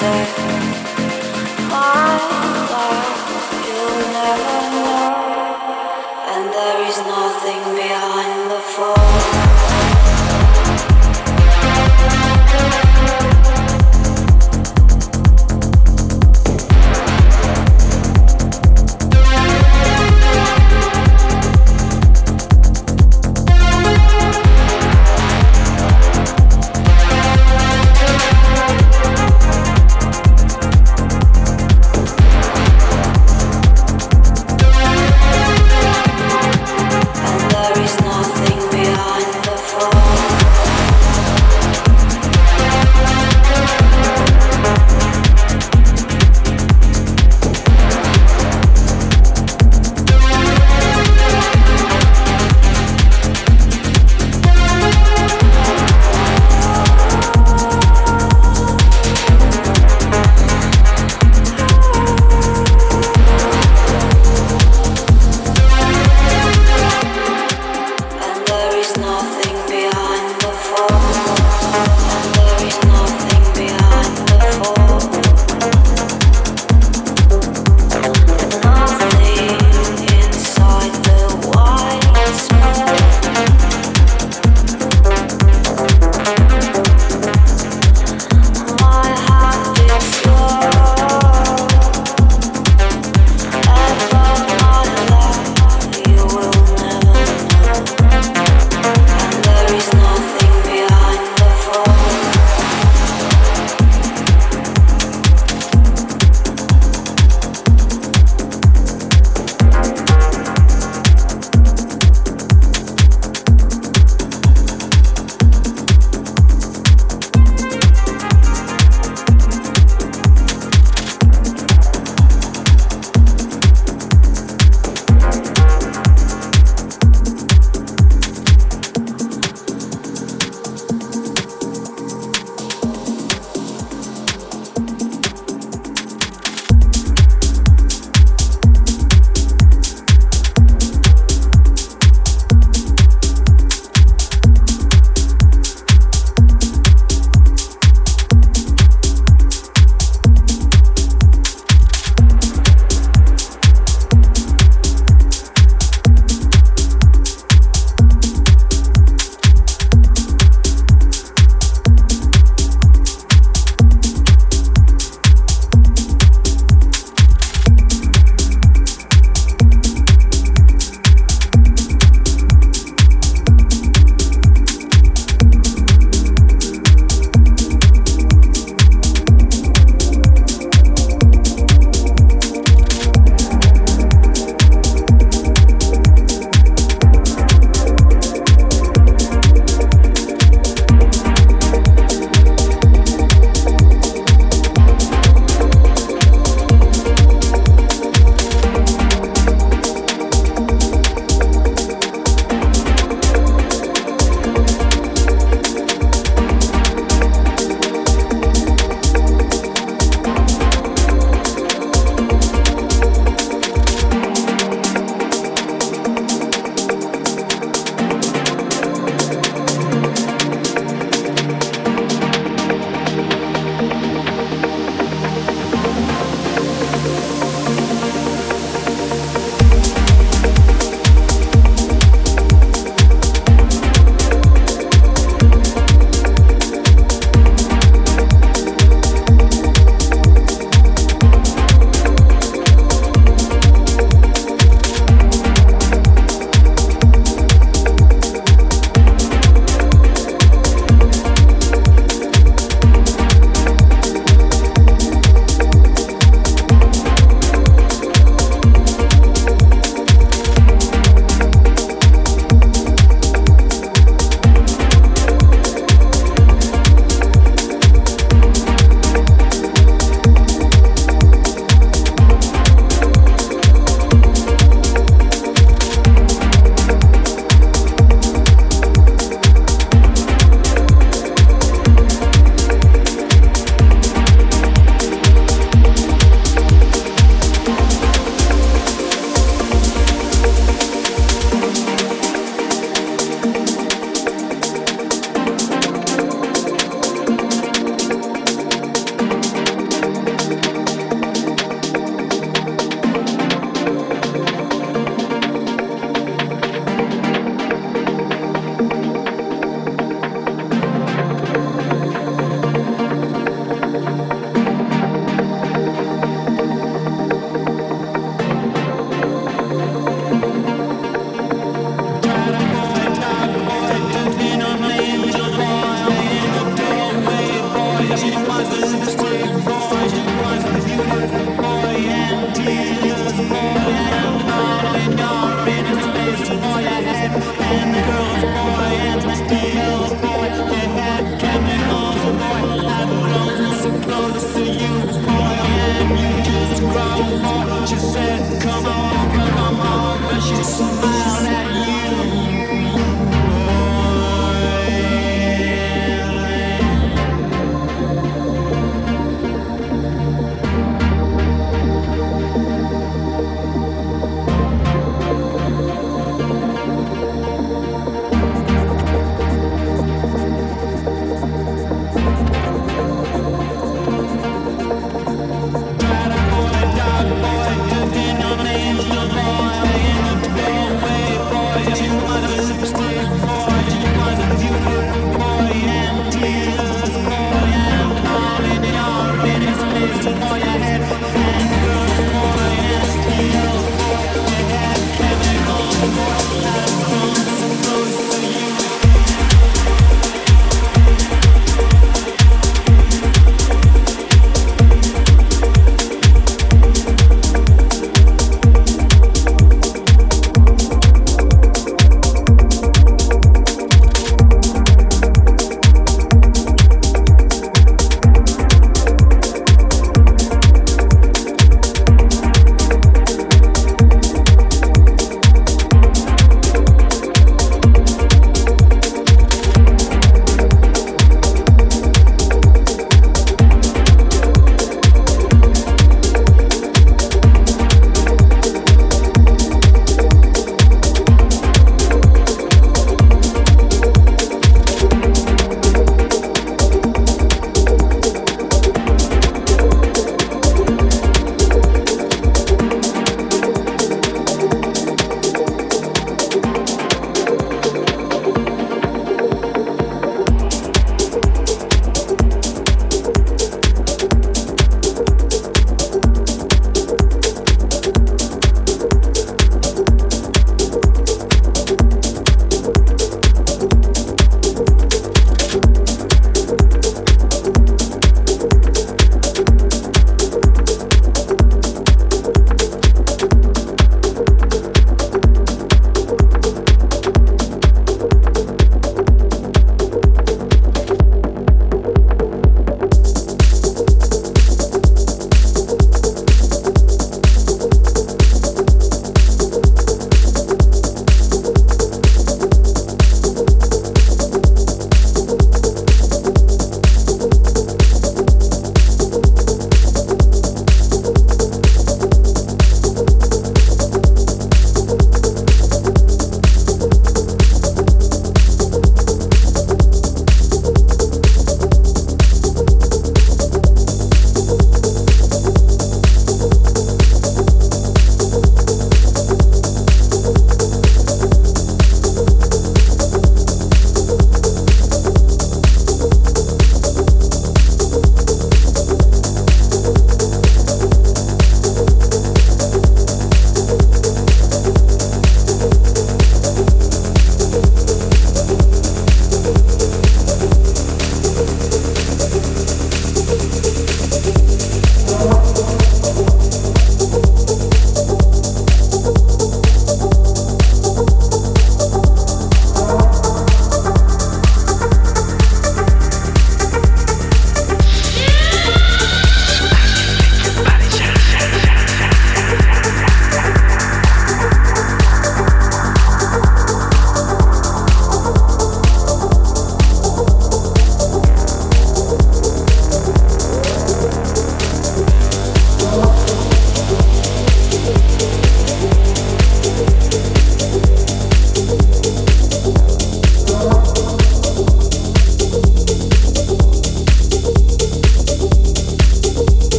side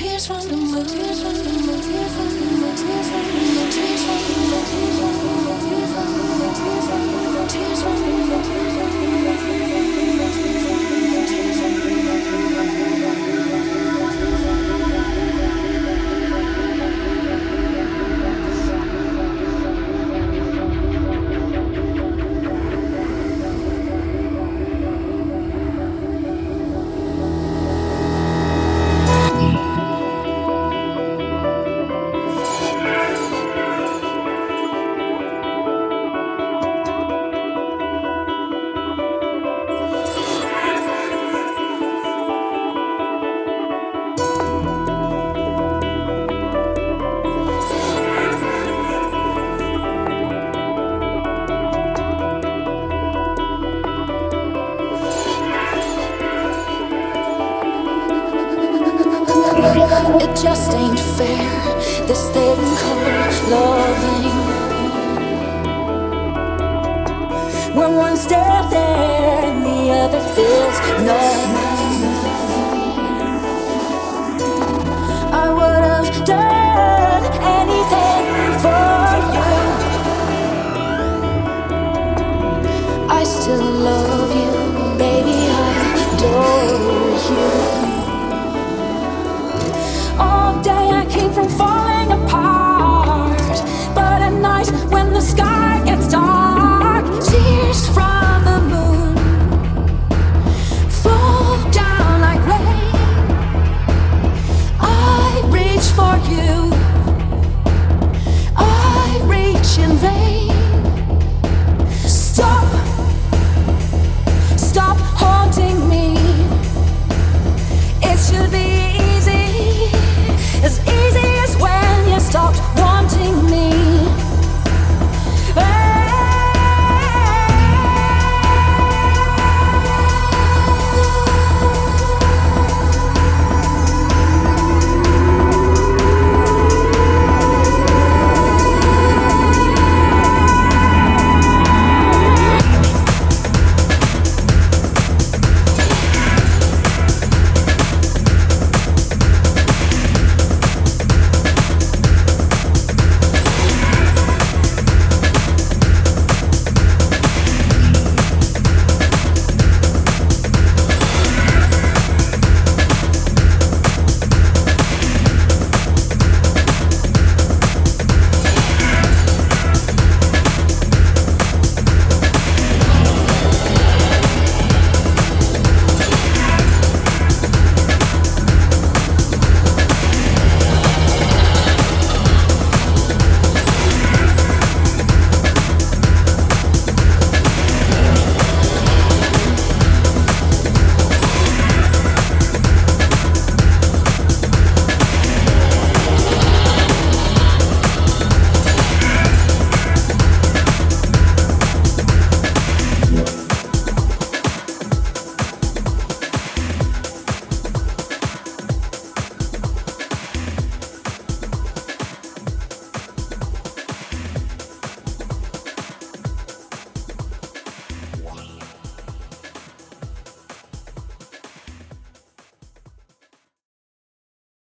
Tears from the moon. Tears from the moon. Tears from the moon. Tears from the moon.